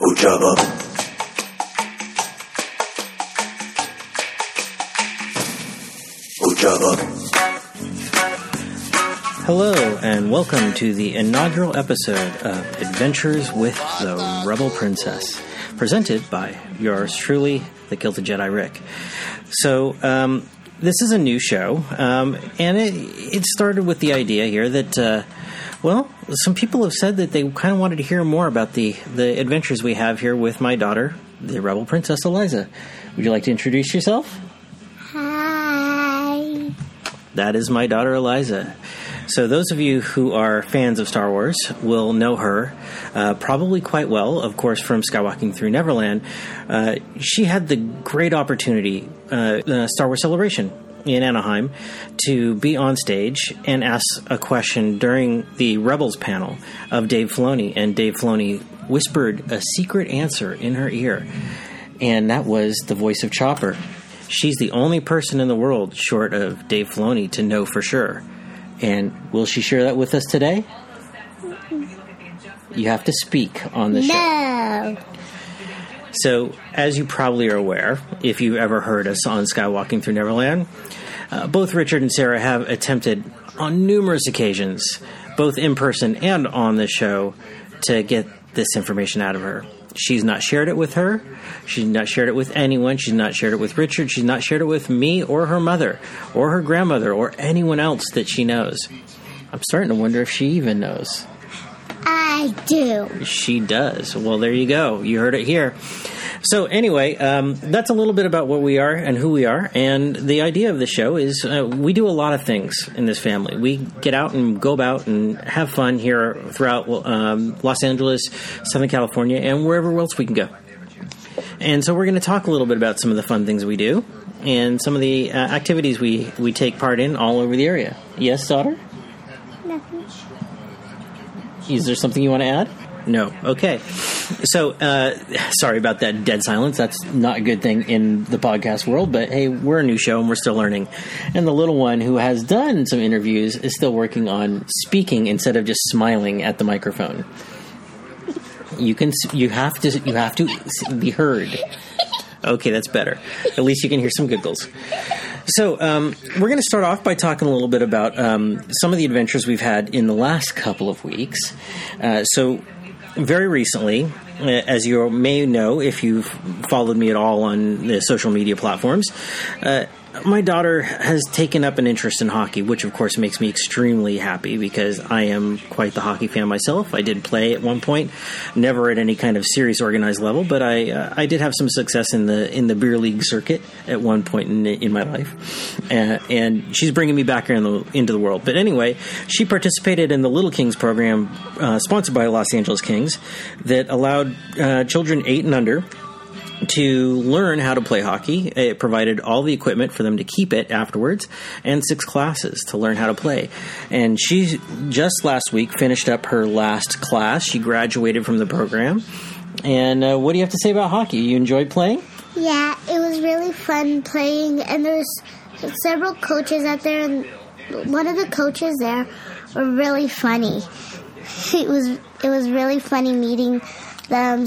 Ujaba. Ujaba. Hello, and welcome to the inaugural episode of Adventures with the Rebel Princess, presented by yours truly, the Kilted Jedi Rick. So, um, this is a new show, um, and it, it started with the idea here that, uh, well, some people have said that they kind of wanted to hear more about the, the adventures we have here with my daughter, the Rebel Princess Eliza. Would you like to introduce yourself? Hi. That is my daughter Eliza. So, those of you who are fans of Star Wars will know her uh, probably quite well, of course, from Skywalking Through Neverland. Uh, she had the great opportunity, uh, Star Wars Celebration in Anaheim, to be on stage and ask a question during the Rebels panel of Dave Filoni. And Dave Filoni whispered a secret answer in her ear, and that was the voice of Chopper. She's the only person in the world, short of Dave Filoni, to know for sure. And will she share that with us today? You have to speak on the show. So, as you probably are aware, if you've ever heard us on Skywalking Through Neverland, uh, both Richard and Sarah have attempted on numerous occasions, both in person and on the show, to get this information out of her. She's not shared it with her. She's not shared it with anyone. She's not shared it with Richard. She's not shared it with me or her mother or her grandmother or anyone else that she knows. I'm starting to wonder if she even knows. I do. She does. Well, there you go. You heard it here. So, anyway, um, that's a little bit about what we are and who we are. And the idea of the show is uh, we do a lot of things in this family. We get out and go about and have fun here throughout um, Los Angeles, Southern California, and wherever else we can go. And so, we're going to talk a little bit about some of the fun things we do and some of the uh, activities we, we take part in all over the area. Yes, daughter? Is there something you want to add? No. Okay. So, uh, sorry about that dead silence. That's not a good thing in the podcast world, but hey, we're a new show and we're still learning. And the little one who has done some interviews is still working on speaking instead of just smiling at the microphone. You can, you have to, you have to be heard. Okay, that's better. At least you can hear some giggles. So, um, we're going to start off by talking a little bit about um, some of the adventures we've had in the last couple of weeks. Uh, so, very recently, uh, as you may know if you've followed me at all on the social media platforms, uh, my daughter has taken up an interest in hockey, which of course makes me extremely happy because I am quite the hockey fan myself. I did play at one point, never at any kind of serious organized level, but I uh, I did have some success in the in the beer league circuit at one point in in my life, uh, and she's bringing me back in the, into the world. But anyway, she participated in the Little Kings program uh, sponsored by Los Angeles Kings that allowed uh, children eight and under to learn how to play hockey. It provided all the equipment for them to keep it afterwards, and six classes to learn how to play. And she just last week finished up her last class. She graduated from the program. And uh, what do you have to say about hockey? You enjoyed playing? Yeah, it was really fun playing, and there's several coaches out there, and one of the coaches there were really funny. It was it was really funny meeting them.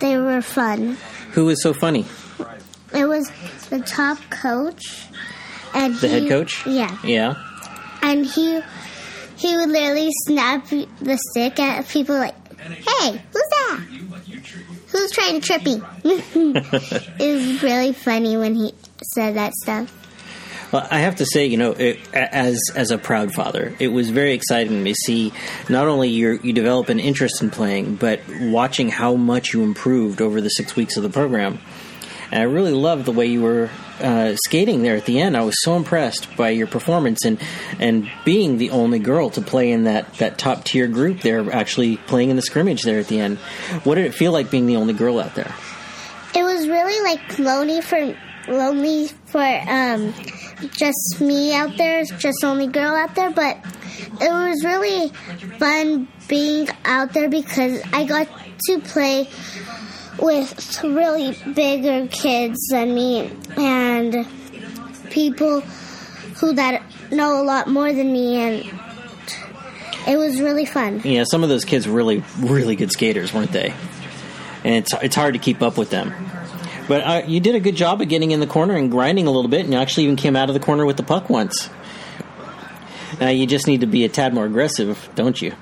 They were fun. Who was so funny? It was the top coach, and The head coach? Yeah, Yeah. and he he would literally snap the stick at people like, "Hey, who's that? Who's trying to trip me?" it was really funny when he said that stuff. Well, I have to say, you know, it, as as a proud father, it was very exciting to see not only your you develop an interest in playing, but watching how much you improved over the six weeks of the program. And I really loved the way you were uh, skating there at the end. I was so impressed by your performance and and being the only girl to play in that that top tier group there, actually playing in the scrimmage there at the end. What did it feel like being the only girl out there? It was really like lonely for lonely for um just me out there, just only girl out there, but it was really fun being out there because I got to play with really bigger kids than me and people who that know a lot more than me and it was really fun. Yeah, some of those kids were really, really good skaters, weren't they? and it's it's hard to keep up with them. But uh, you did a good job of getting in the corner and grinding a little bit, and you actually even came out of the corner with the puck once. Now you just need to be a tad more aggressive, don't you?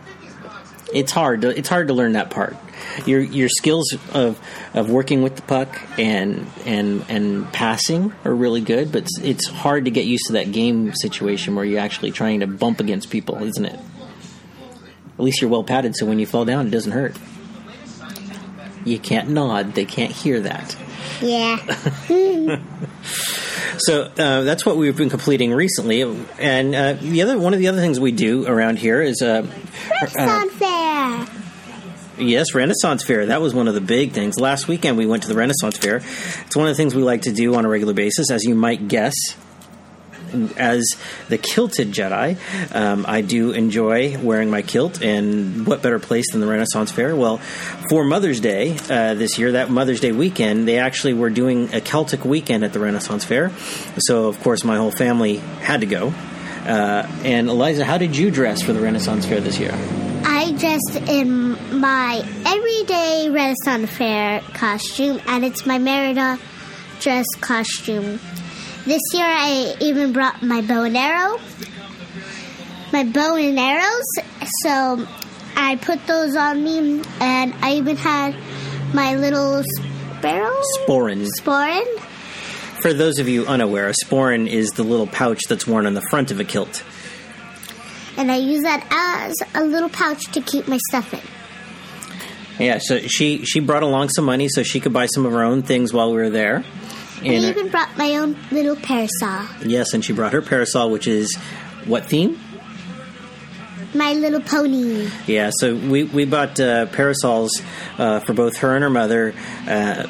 It's hard. To, it's hard to learn that part. Your your skills of of working with the puck and and and passing are really good, but it's, it's hard to get used to that game situation where you're actually trying to bump against people, isn't it? At least you're well padded, so when you fall down, it doesn't hurt. You can't nod; they can't hear that. Yeah. So uh, that's what we've been completing recently, and uh, the other one of the other things we do around here is uh, Renaissance Fair. Yes, Renaissance Fair. That was one of the big things. Last weekend we went to the Renaissance Fair. It's one of the things we like to do on a regular basis, as you might guess. As the kilted Jedi, um, I do enjoy wearing my kilt, and what better place than the Renaissance Fair? Well, for Mother's Day uh, this year, that Mother's Day weekend, they actually were doing a Celtic weekend at the Renaissance Fair. So, of course, my whole family had to go. Uh, and Eliza, how did you dress for the Renaissance Fair this year? I dressed in my everyday Renaissance Fair costume, and it's my Merida dress costume. This year, I even brought my bow and arrow, my bow and arrows. So I put those on me, and I even had my little sparrow sporran. sporran. For those of you unaware, a sporran is the little pouch that's worn on the front of a kilt. and I use that as a little pouch to keep my stuff in. Yeah, so she she brought along some money so she could buy some of her own things while we were there. I And even brought my own little parasol, yes, and she brought her parasol, which is what theme? my little pony. Yeah, so we we bought uh, parasols uh, for both her and her mother. Uh,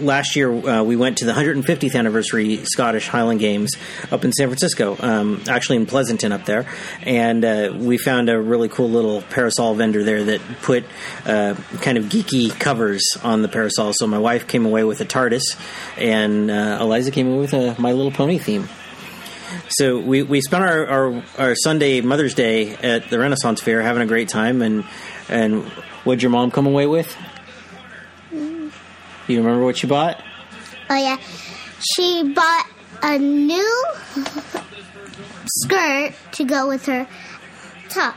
last year, uh, we went to the 150th anniversary Scottish Highland Games up in San Francisco, um, actually in Pleasanton up there, and uh, we found a really cool little parasol vendor there that put uh, kind of geeky covers on the parasol. So my wife came away with a TARDIS, and uh, Eliza came away with a My Little Pony theme. So we, we spent our, our, our Sunday Mother's Day at the Renaissance Fair having a great time and and what'd your mom come away with? You remember what she bought? Oh yeah, she bought a new skirt to go with her top.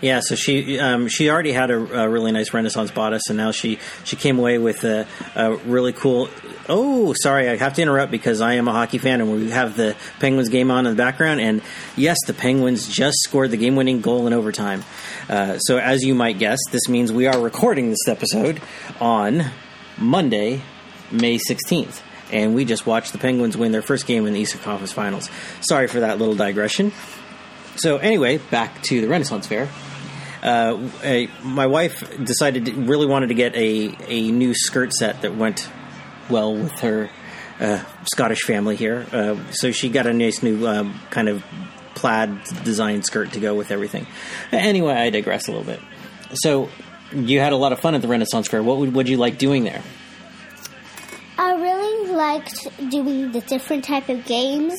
Yeah, so she um, she already had a, a really nice Renaissance bodice, and now she she came away with a, a really cool. Oh, sorry, I have to interrupt because I am a hockey fan, and we have the Penguins game on in the background. And yes, the Penguins just scored the game-winning goal in overtime. Uh, so, as you might guess, this means we are recording this episode on Monday, May sixteenth. And we just watched the Penguins win their first game in the Eastern Conference Finals. Sorry for that little digression. So anyway, back to the Renaissance Fair. Uh, my wife decided really wanted to get a, a new skirt set that went well with her uh, Scottish family here. Uh, so she got a nice new um, kind of plaid design skirt to go with everything. Anyway, I digress a little bit. So you had a lot of fun at the Renaissance Fair. What would, would you like doing there? I really liked doing the different type of games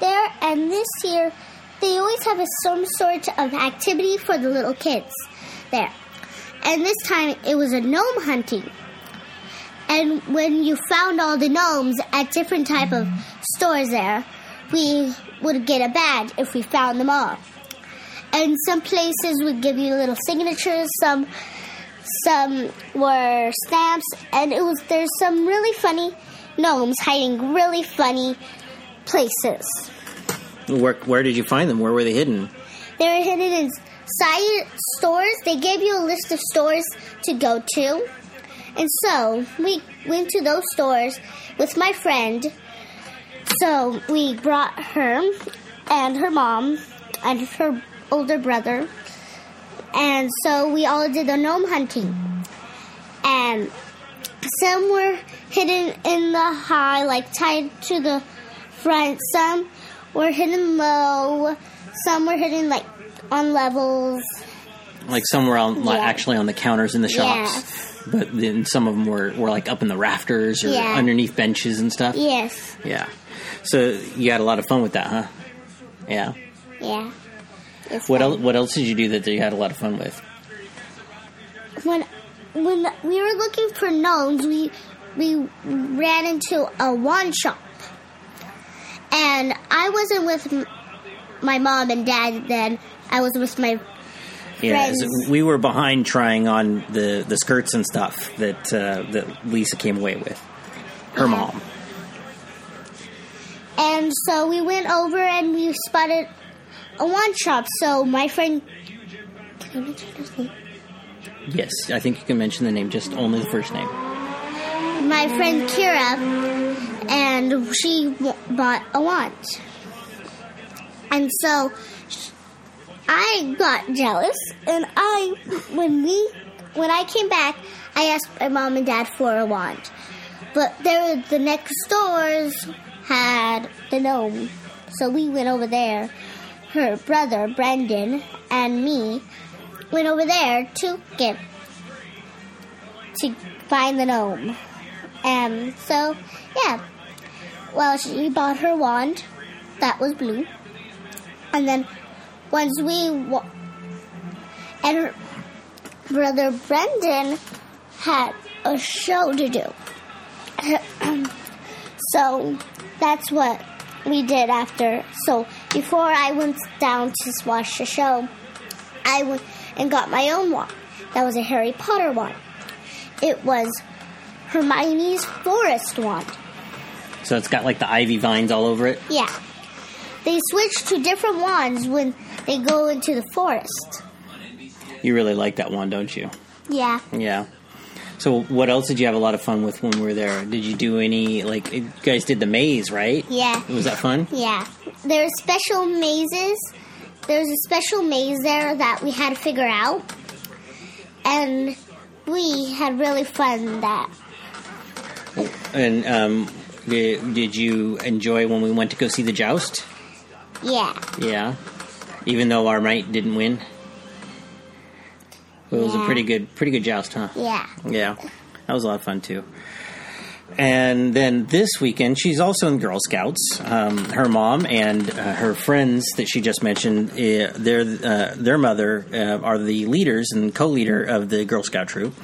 there, and this year they always have a, some sort of activity for the little kids there. And this time it was a gnome hunting. And when you found all the gnomes at different type of stores there, we would get a badge if we found them all. And some places would give you little signatures, some some were stamps, and it was there's some really funny gnomes hiding really funny places. Where, where did you find them? Where were they hidden? They were hidden in side stores. They gave you a list of stores to go to. And so we went to those stores with my friend. So we brought her and her mom and her older brother. And so we all did the gnome hunting. And some were hidden in the high, like tied to the front. Some were hidden low. Some were hidden like on levels. Like somewhere on, like, actually on the counters in the shops. Yes. But then some of them were, were like up in the rafters or Yeah. underneath benches and stuff. Yes. Yeah. So you had a lot of fun with that, huh? Yeah. Yeah. What else? What else did you do that you had a lot of fun with? When when we were looking for gnomes, we we ran into a wand shop, and I wasn't with m- my mom and dad then. I was with my Yeah, we were behind trying on the, the skirts and stuff that uh, that Lisa came away with. Her mom. And so we went over and we spotted a wand shop. So my friend. Can I mention his name? Yes, I think you can mention the name, just only the first name. My friend Kira, and she bought a wand. And so I got jealous, and I, when we, when I came back, I asked my mom and dad for a wand. But there, the next doors had the gnome, so we went over there. Her brother Brendan and me went over there to get to find the gnome. And so, yeah. Well, she bought her wand that was blue, and then once we wa- and her brother Brendan had a show to do. so that's what we did after. So before I went down to watch the show, I went and got my own wand. That was a Harry Potter wand. It was Hermione's forest wand. So it's got like the ivy vines all over it. Yeah. They switch to different wands when they go into the forest. You really like that one, don't you? Yeah. Yeah. So what else did you have a lot of fun with when we were there? Did you do any like you guys did the maze, right? Yeah. Was that fun? Yeah. There's special mazes. There's a special maze there that we had to figure out. And we had really fun that. And um, did, did you enjoy when we went to go see the joust? Yeah. Yeah. Even though our knight didn't win. It was a pretty good pretty good joust, huh? Yeah. Yeah. That was a lot of fun too. And then this weekend, she's also in Girl Scouts. Um, her mom and uh, her friends that she just mentioned, uh, their uh, their mother uh, are the leaders and co-leader of the Girl Scout troop.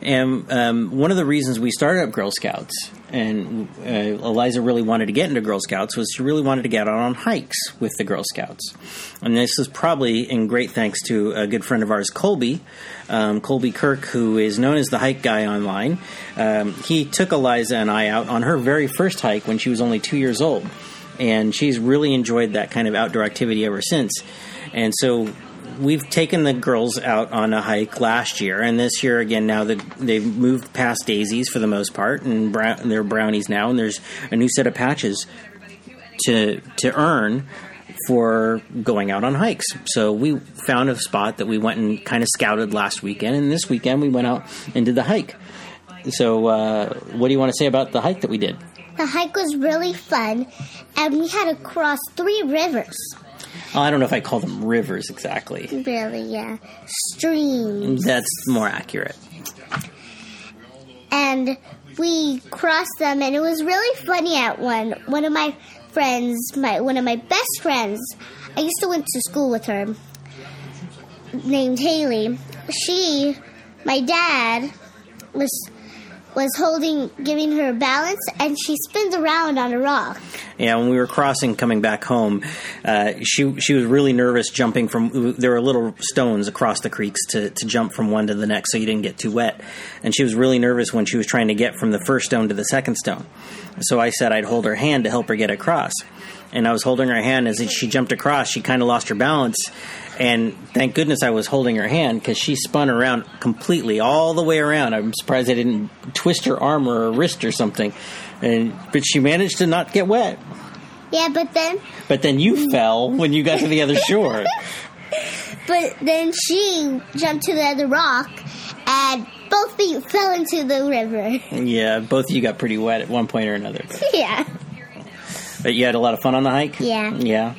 And um, one of the reasons we started up Girl Scouts, and uh, Eliza really wanted to get into Girl Scouts, was she really wanted to get out on hikes with the Girl Scouts. And this is probably in great thanks to a good friend of ours, Colby, um, Colby Kirk, who is known as the hike guy online. Um, he took Eliza and I out on her very first hike when she was only two years old. And she's really enjoyed that kind of outdoor activity ever since. And so we've taken the girls out on a hike last year, and this year again. Now that they've moved past daisies for the most part, and brown, they're brownies now, and there's a new set of patches to to earn for going out on hikes. So we found a spot that we went and kind of scouted last weekend, and this weekend we went out and did the hike. So, uh, what do you want to say about the hike that we did? The hike was really fun, and we had to cross three rivers. Oh, I don't know if I call them rivers exactly. Really, yeah. Streams. That's more accurate. and we crossed them and it was really funny at one one of my friends my one of my best friends i used to went to school with her named haley she my dad was was holding giving her balance and she spins around on a rock Yeah, when we were crossing coming back home, uh, she she was really nervous jumping from. There were little stones across the creeks to, to jump from one to the next, so you didn't get too wet. And she was really nervous when she was trying to get from the first stone to the second stone. So I said I'd hold her hand to help her get across. And I was holding her hand as she jumped across. She kind of lost her balance, and thank goodness I was holding her hand because she spun around completely, all the way around. I'm surprised I didn't twist her arm or her wrist or something. And but she managed to not get wet. yeah but then But then you mm. fell when you got to the other shore. but then she jumped to the other rock and both feet fell into the river yeah, both of you got pretty wet at one point or another. yeah But you had a lot of fun on the hike? Yeah. Yeah.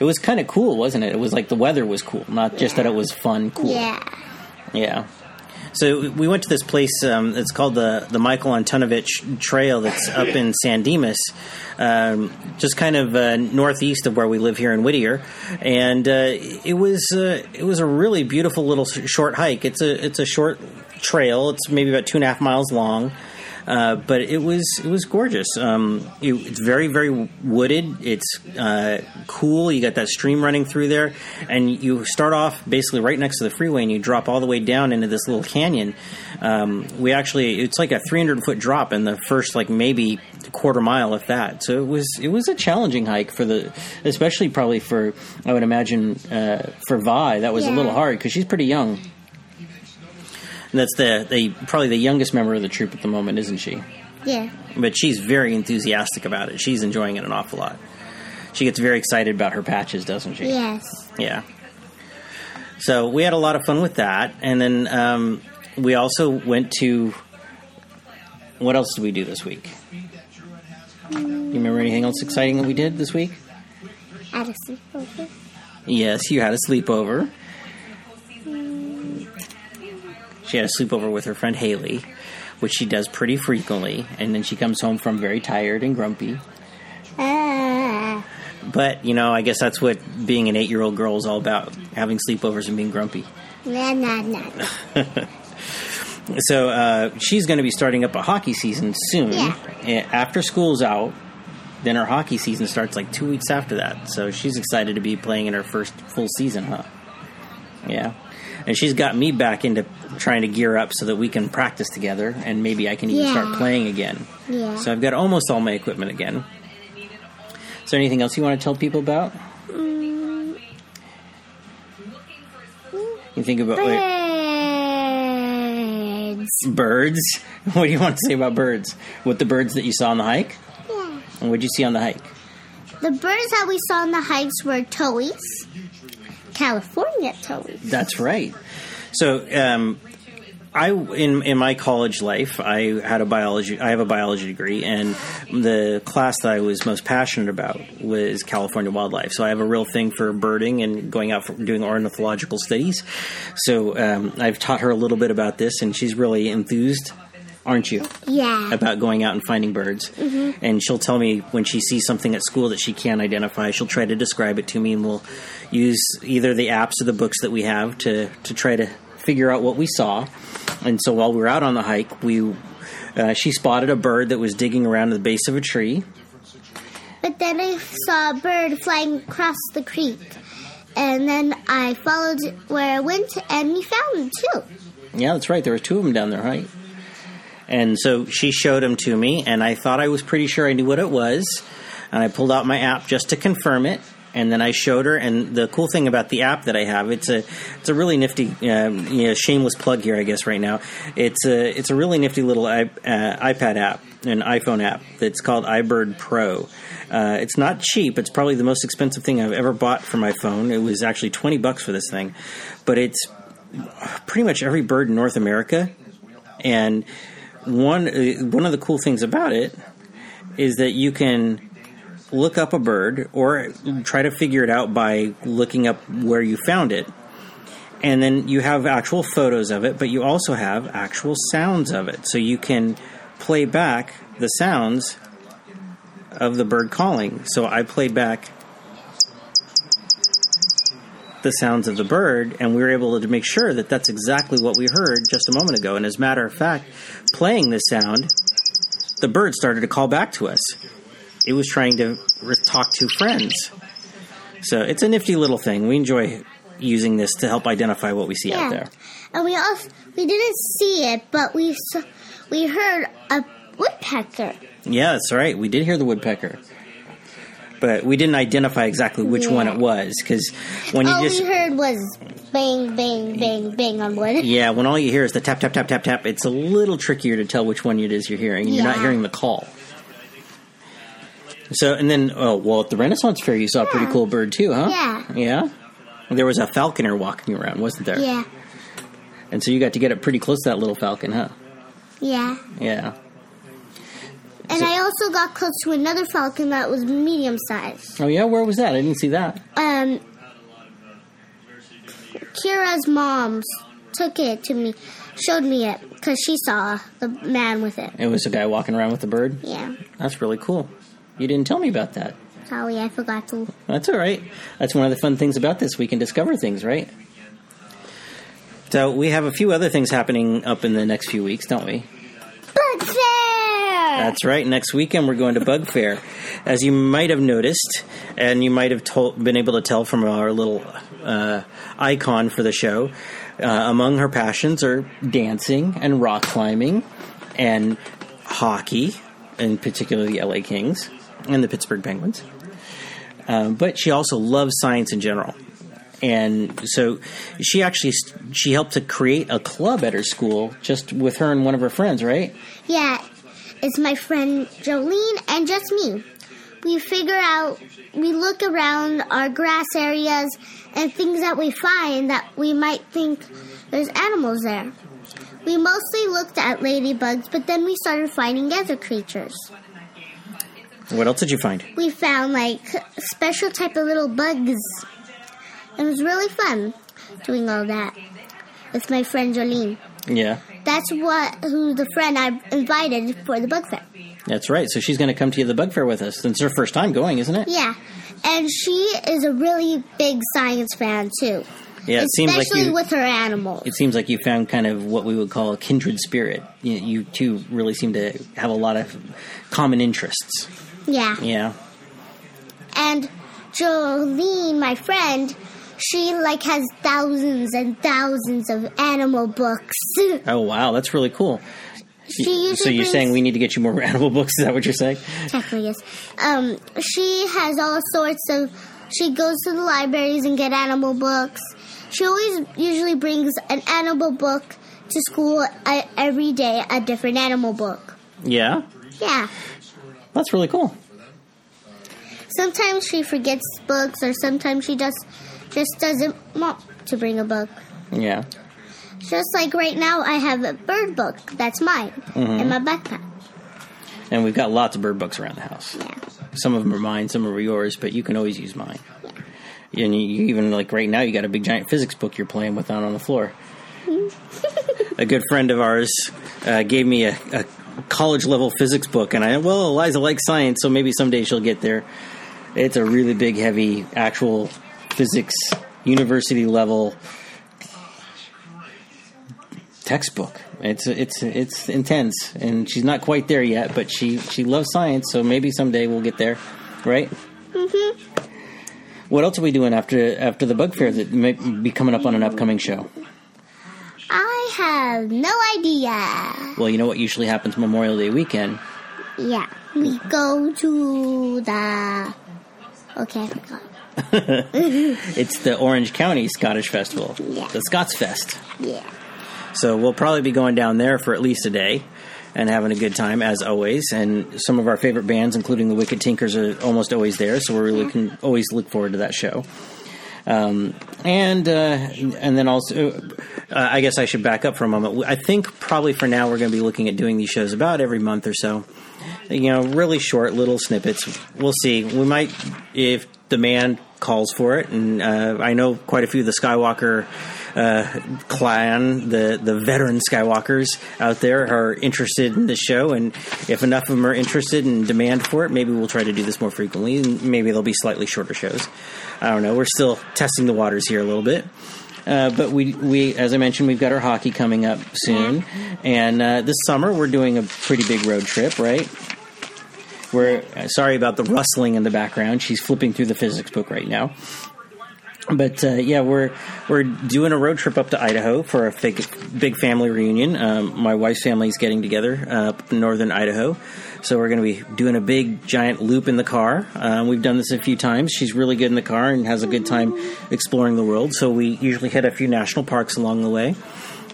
It was kind of cool, wasn't it? It was like the weather was cool, not just that it was fun, cool. yeah Yeah. So we went to this place. Um, it's called the the Michael Antonovich Trail. That's up in San Dimas, um, just kind of uh, northeast of where we live here in Whittier. And uh, it was uh, it was a really beautiful little short hike. It's a it's a short trail. It's maybe about two and a half miles long. Uh, but it was it was gorgeous. Um, it, it's very very wooded. It's uh, cool. You got that stream running through there, and you start off basically right next to the freeway, and you drop all the way down into this little canyon. Um, we actually it's like a 300 foot drop in the first like maybe quarter mile, if that. So it was it was a challenging hike for the, especially probably for I would imagine uh, for Vi that was a little hard because she's pretty young. And that's the, the probably the youngest member of the troop at the moment, isn't she? Yeah. But she's very enthusiastic about it. She's enjoying it an awful lot. She gets very excited about her patches, doesn't she? Yes. Yeah. So we had a lot of fun with that, and then um, we also went to. What else did we do this week? You remember anything else exciting that we did this week? At a sleepover. Yes, you had a sleepover. She had a sleepover with her friend Haley, which she does pretty frequently, and then she comes home from very tired and grumpy. Ah. But, you know, I guess that's what being an eight year old girl is all about having sleepovers and being grumpy. Nah, nah, nah. So uh, she's going to be starting up a hockey season soon. Yeah. After school's out, then her hockey season starts like two weeks after that. So she's excited to be playing in her first full season, huh? Yeah. And she's got me back into trying to gear up so that we can practice together and maybe I can even Yeah. start playing again. Yeah. So I've got almost all my equipment again. Is there anything else you want to tell people about? Mm, You think about wait, birds. birds? What do you want to say about birds? What the birds that you saw on the hike? Yeah. And what did you see on the hike? The birds that we saw on the hikes were towhees. California towhees. That's right. So, um, I in in my college life, I had a biology. I have a biology degree, and the class that I was most passionate about was California wildlife. So I have a real thing for birding and going out for doing ornithological studies. So um, I've taught her a little bit about this, and she's really enthused. Aren't you? Yeah. about going out and finding birds. And she'll tell me when she sees something at school that she can't identify, she'll try to describe it to me, and we'll use either the apps or the books that we have to, to try to figure out what we saw. And so while we were out on the hike, we uh, she spotted a bird that was digging around the base of a tree. But then I saw a bird flying across the creek. And then I followed where I went and we found them too. Yeah, that's right. There were two of them down there, right? And so she showed them to me, and I thought I was pretty sure I knew what it was. And I pulled out my app just to confirm it, and then I showed her. And the cool thing about the app that I have, it's a it's a really nifty, um, you know, shameless plug here, I guess, right now. It's a it's a really nifty little uh, iPad app, an iPhone app that's called iBird Pro. Uh, it's not cheap. It's probably the most expensive thing I've ever bought for my phone. It was actually twenty bucks for this thing, but it's pretty much every bird in North America. And one uh, one of the cool things about it is that you can look up a bird or try to figure it out by looking up where you found it. And then you have actual photos of it, but you also have actual sounds of it. So you can play back the sounds of the bird calling. So I played back the sounds of the bird, and we were able to make sure that that's exactly what we heard just a moment ago. And as a matter of fact, playing this sound, the bird started to call back to us. It was trying to re- talk to friends. So it's a nifty little thing. We enjoy using this to help identify what we see out there. And we also we didn't see it, but we saw, we heard a woodpecker. Yeah, that's right. We did hear the woodpecker. But we didn't identify exactly which one it was because when you All just we heard was bang, bang, bang, bang on wood. Yeah, when all you hear is the tap, tap, tap, tap, tap, it's a little trickier to tell which one it is you're hearing. You're not hearing the call. So, and then, oh, well, at the Renaissance Fair, you saw a pretty cool bird too, huh? Yeah. Yeah? There was a falconer walking around, wasn't there? Yeah, And so you got to get up pretty close to that little falcon, huh? yeah. Yeah. And So- I also got close to another falcon that was medium sized. Oh, yeah? Where was that? I didn't see that. Um, Kira's mom took it to me, showed me it because she saw the man with it. It was a guy walking around with a bird. Yeah, That's really cool. You didn't tell me about that. sorry, I forgot to. That's all right. That's one of the fun things about this. We can discover things, right? So we have a few other things happening up in the next few weeks, don't we? That's right. Next weekend we're going to Bug Fair. As you might have noticed, and you might have told, been able to tell from our little uh, icon for the show, uh, among her passions are dancing and rock climbing and hockey, in particular the LA Kings and the Pittsburgh Penguins. Um, but she also loves science in general. And so she actually she helped to create a club at her school just with her and one of her friends, right? Yeah, it's my friend Jolene and just me. We figure out, we look around our grass areas and things that we find that we might think there's animals there. We mostly looked at ladybugs, but then we started finding other creatures. What else did you find? We found like special type of little bugs. It was really fun doing all that with my friend Jolene. Yeah. That's what who the friend I invited for the bug fair. That's right. So she's going to come to the bug fair with us. It's her first time going, isn't it? Yeah, and she is a really big science fan too. Yeah, it seems like you. with her animals. It seems like you found kind of what we would call a kindred spirit. You, you two really seem to have a lot of common interests. Yeah, Yeah. and Jolene, my friend, she like has thousands and thousands of animal books. Oh wow, that's really cool. she usually So you're saying we need to get you more animal books? Is that what you're saying? Technically, yes. Um, she has all sorts of. She goes to the libraries and get animal books. She always usually brings an animal book to school uh, every day, a different animal book. Yeah, Yeah. that's really cool. Sometimes she forgets books, or sometimes she just just doesn't want to bring a book. Yeah. Just like right now, I have a bird book that's mine in my backpack. And we've got lots of bird books around the house. Yeah. Some of them are mine, some are yours, but you can always use mine. Yeah. And you, even like right now, you got a big giant physics book you're playing with out on the floor. a good friend of ours uh, gave me a, a college level physics book, and I well, Eliza likes science, so maybe someday she'll get there. It's a really big, heavy, actual physics university level textbook. It's it's it's intense, and she's not quite there yet, but she she loves science, so maybe someday we'll get there, right? Mm-hmm. What else are we doing after after the bug fair that may be coming up on an upcoming show? I have no idea. Well, you know what usually happens Memorial Day weekend. Yeah, we go to the. Okay, I forgot. It's the Orange County Scottish Festival, Yeah. the Scots Fest. Yeah. So we'll probably be going down there for at least a day and having a good time as always. And some of our favorite bands, including the Wicked Tinkers, are almost always there. So we really can always look forward to that show. Um, and uh, and then also, uh, I guess I should back up for a moment. I think probably for now we're going to be looking at doing these shows about every month or so. You know, really short little snippets. We'll see. We might, if demand calls for it, and uh, I know quite a few of the Skywalker uh, clan, the the veteran Skywalkers out there, are interested in this show. And if enough of them are interested and demand for it, maybe we'll try to do this more frequently. And maybe they'll be slightly shorter shows. I don't know. We're still testing the waters here a little bit. Uh, but we, we, as I mentioned, we've got our hockey coming up soon, and uh, this summer we're doing a pretty big road trip, right? We're uh, sorry about the rustling in the background. She's flipping through the physics book right now. But uh, yeah, we're we're doing a road trip up to Idaho for a big, big family reunion. Um, my wife's family is getting together uh, up in northern Idaho, so we're going to be doing a big giant loop in the car. Um, we've done this a few times. She's really good in the car and has a good time exploring the world. So we usually hit a few national parks along the way,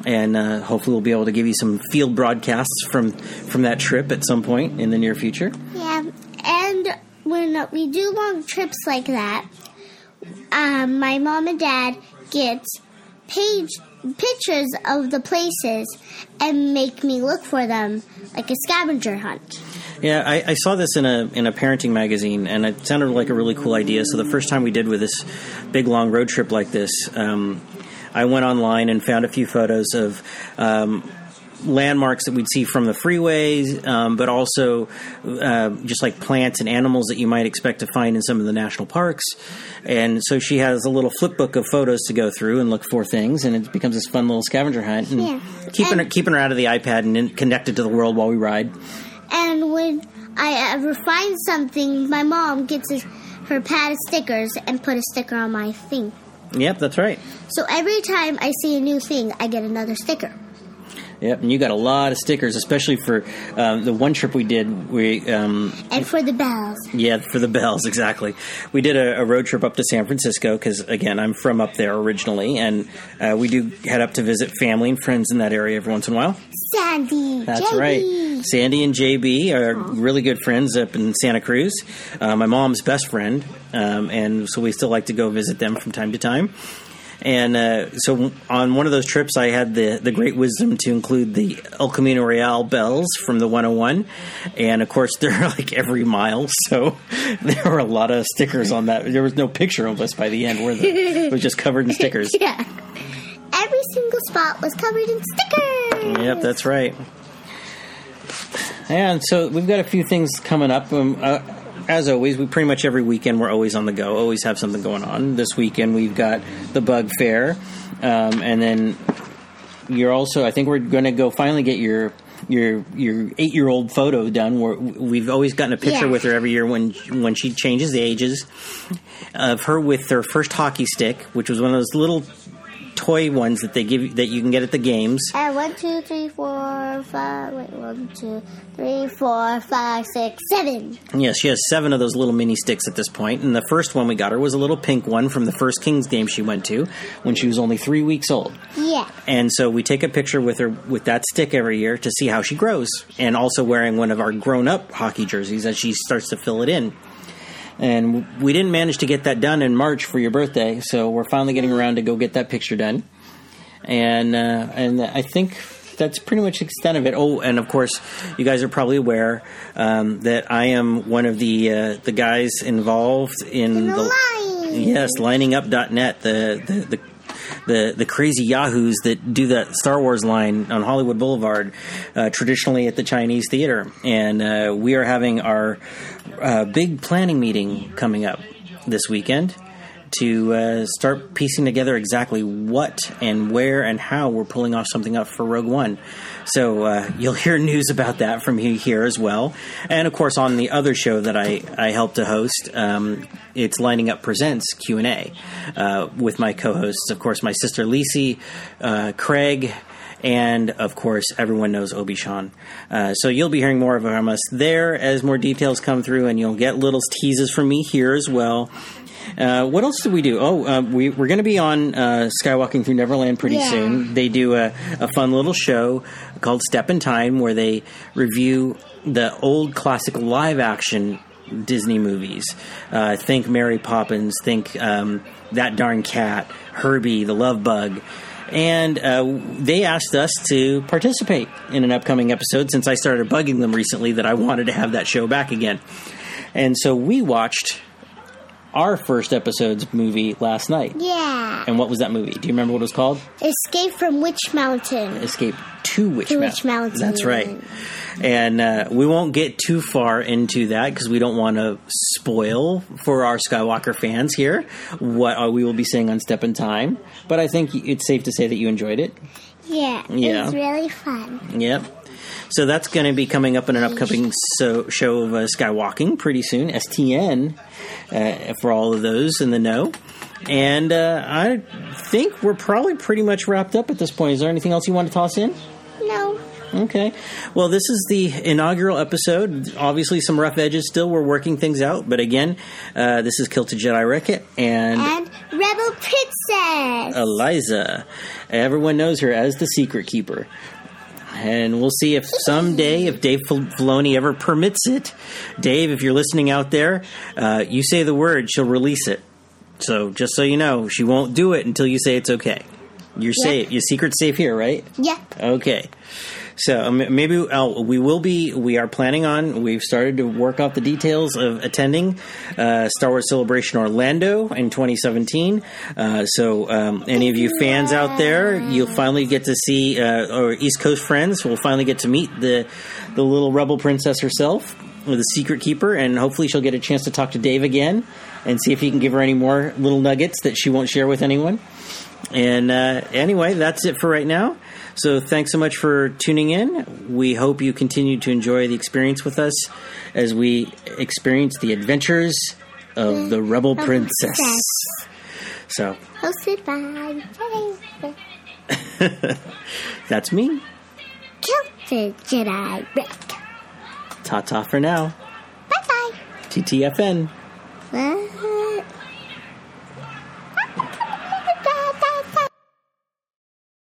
and uh, hopefully we'll be able to give you some field broadcasts from from that trip at some point in the near future. Yeah, and when we do long trips like that, um, my mom and dad get page pictures of the places and make me look for them like a scavenger hunt. Yeah, I, I saw this in a in a parenting magazine, and it sounded like a really cool idea. So the first time we did with this big long road trip like this, um, I went online and found a few photos of um, landmarks that we'd see from the freeways, um, but also uh, just like plants and animals that you might expect to find in some of the national parks. And so she has a little flip book of photos to go through and look for things, and it becomes this fun little scavenger hunt. And Yeah. keeping And- her keeping her out of the iPad and in, connected to the world while we ride. And when I ever find something, my mom gets his, her pad of stickers and put a sticker on my thing. Yep, that's right. So every time I see a new thing, I get another sticker. Yep, and you got a lot of stickers, especially for um, the one trip we did. We um, And for the bells. Yeah, for the bells, exactly. We did a, a road trip up to San Francisco because, again, I'm from up there originally, and uh, we do head up to visit family and friends in that area every once in a while. Sandy. That's JB. right. Sandy and JB are really good friends up in Santa Cruz. Uh, my mom's best friend, um, and so we still like to go visit them from time to time. And uh, so on one of those trips, I had the, the great wisdom to include the El Camino Real bells from the 101. And of course, they're like every mile. So there were a lot of stickers on that. There was no picture of us by the end where the, it was just covered in stickers. Yeah. Every single spot was covered in stickers. Yep, that's right. And so we've got a few things coming up. Um, uh, as always, we pretty much every weekend we're always on the go, always have something going on. This weekend we've got the Bug Fair, um, and then you're also. I think we're going to go finally get your your your eight year old photo done. Where we've always gotten a picture Yeah. with her every year when when she changes the ages of her with her first hockey stick, which was one of those little toy ones that they give you, that you can get at the games. And one, two, three, four, five. Wait, one, two, three, four, five, six, seven. Yes, she has seven of those little mini sticks at this point. point, and the first one we got her was a little pink one from the first Kings game she went to when she was only three weeks old. Yeah. And so we take a picture with her with that stick every year to see how she grows, and also wearing one of our grown up hockey jerseys as she starts to fill it in. And we didn't manage to get that done in March for your birthday, so we're finally getting around to go get that picture done. And uh, and I think that's pretty much the extent of it. Oh, and of course, you guys are probably aware um, that I am one of the uh, the guys involved in, In the line. yes liningup.net the the. the the, the crazy yahoos that do that Star Wars line on Hollywood Boulevard, uh, traditionally at the Chinese Theater, and uh, we are having our uh, big planning meeting coming up this weekend to uh, start piecing together exactly what and where and how we're pulling off something up for Rogue One. So uh, you'll hear news about that from here as well, and of course on the other show that I I help to host, um, it's Lining Up Presents Q and A uh, with my co-hosts, of course, my sister Lisi, uh, Craig. And of course, everyone knows Obi Sean. Uh, so you'll be hearing more from us there as more details come through, and you'll get little teases from me here as well. Uh, what else do we do? Oh, uh, we, we're going to be on uh, Skywalking Through Neverland pretty Yeah. soon. They do a, a fun little show called Step in Time where they review the old classic live action Disney movies. Uh, think Mary Poppins, think um, That Darn Cat, Herbie, The Love Bug. And uh, they asked us to participate in an upcoming episode since I started bugging them recently that I wanted to have that show back again. And so we watched our first episode's movie last night. Yeah. And what was that movie? Do you remember what it was called? Escape from Witch Mountain. Escape to Witch, To Mountain. Witch Mountain. That's right. And uh, we won't get too far into that because we don't want to spoil for our Skywalker fans here what uh, we will be seeing on Step in Time. But I think it's safe to say that you enjoyed it. Yeah. Yeah. It was really fun. Yep. So that's going to be coming up in an upcoming so, show of uh, Skywalking pretty soon. STN uh, for all of those in the know. And uh, I think we're probably pretty much wrapped up at this point. Is there anything else you want to toss in? No. Okay. Well, this is the inaugural episode. Obviously, some rough edges still. We're working things out. But again, uh, this is Kilted Jedi Ricket and And Rebel Princess. Eliza. Everyone knows her as the Secret Keeper. And we'll see if someday, if Dave Fil- Filoni ever permits it, Dave, if you're listening out there, uh, you say the word, she'll release it. So just so you know, she won't do it until you say it's okay. You're Yep. safe. Your secret's safe here, right? yeah. Okay. So um, maybe uh, we will be. We are planning on. We've started to work out the details of attending uh, Star Wars Celebration Orlando in 2017. Uh, so um, any of you fans out there, you'll finally get to see, uh, or East Coast friends will finally get to meet the the little rebel princess herself, the secret keeper, and hopefully she'll get a chance to talk to Dave again and see if he can give her any more little nuggets that she won't share with anyone. And uh, anyway, that's it for right now. So thanks so much for tuning in. We hope you continue to enjoy the experience with us as we experience the adventures of the Rebel Princess. So Hosted by that's me. Kilted Jedi Rick. Ta ta for now. Bye bye. TTFN. bye.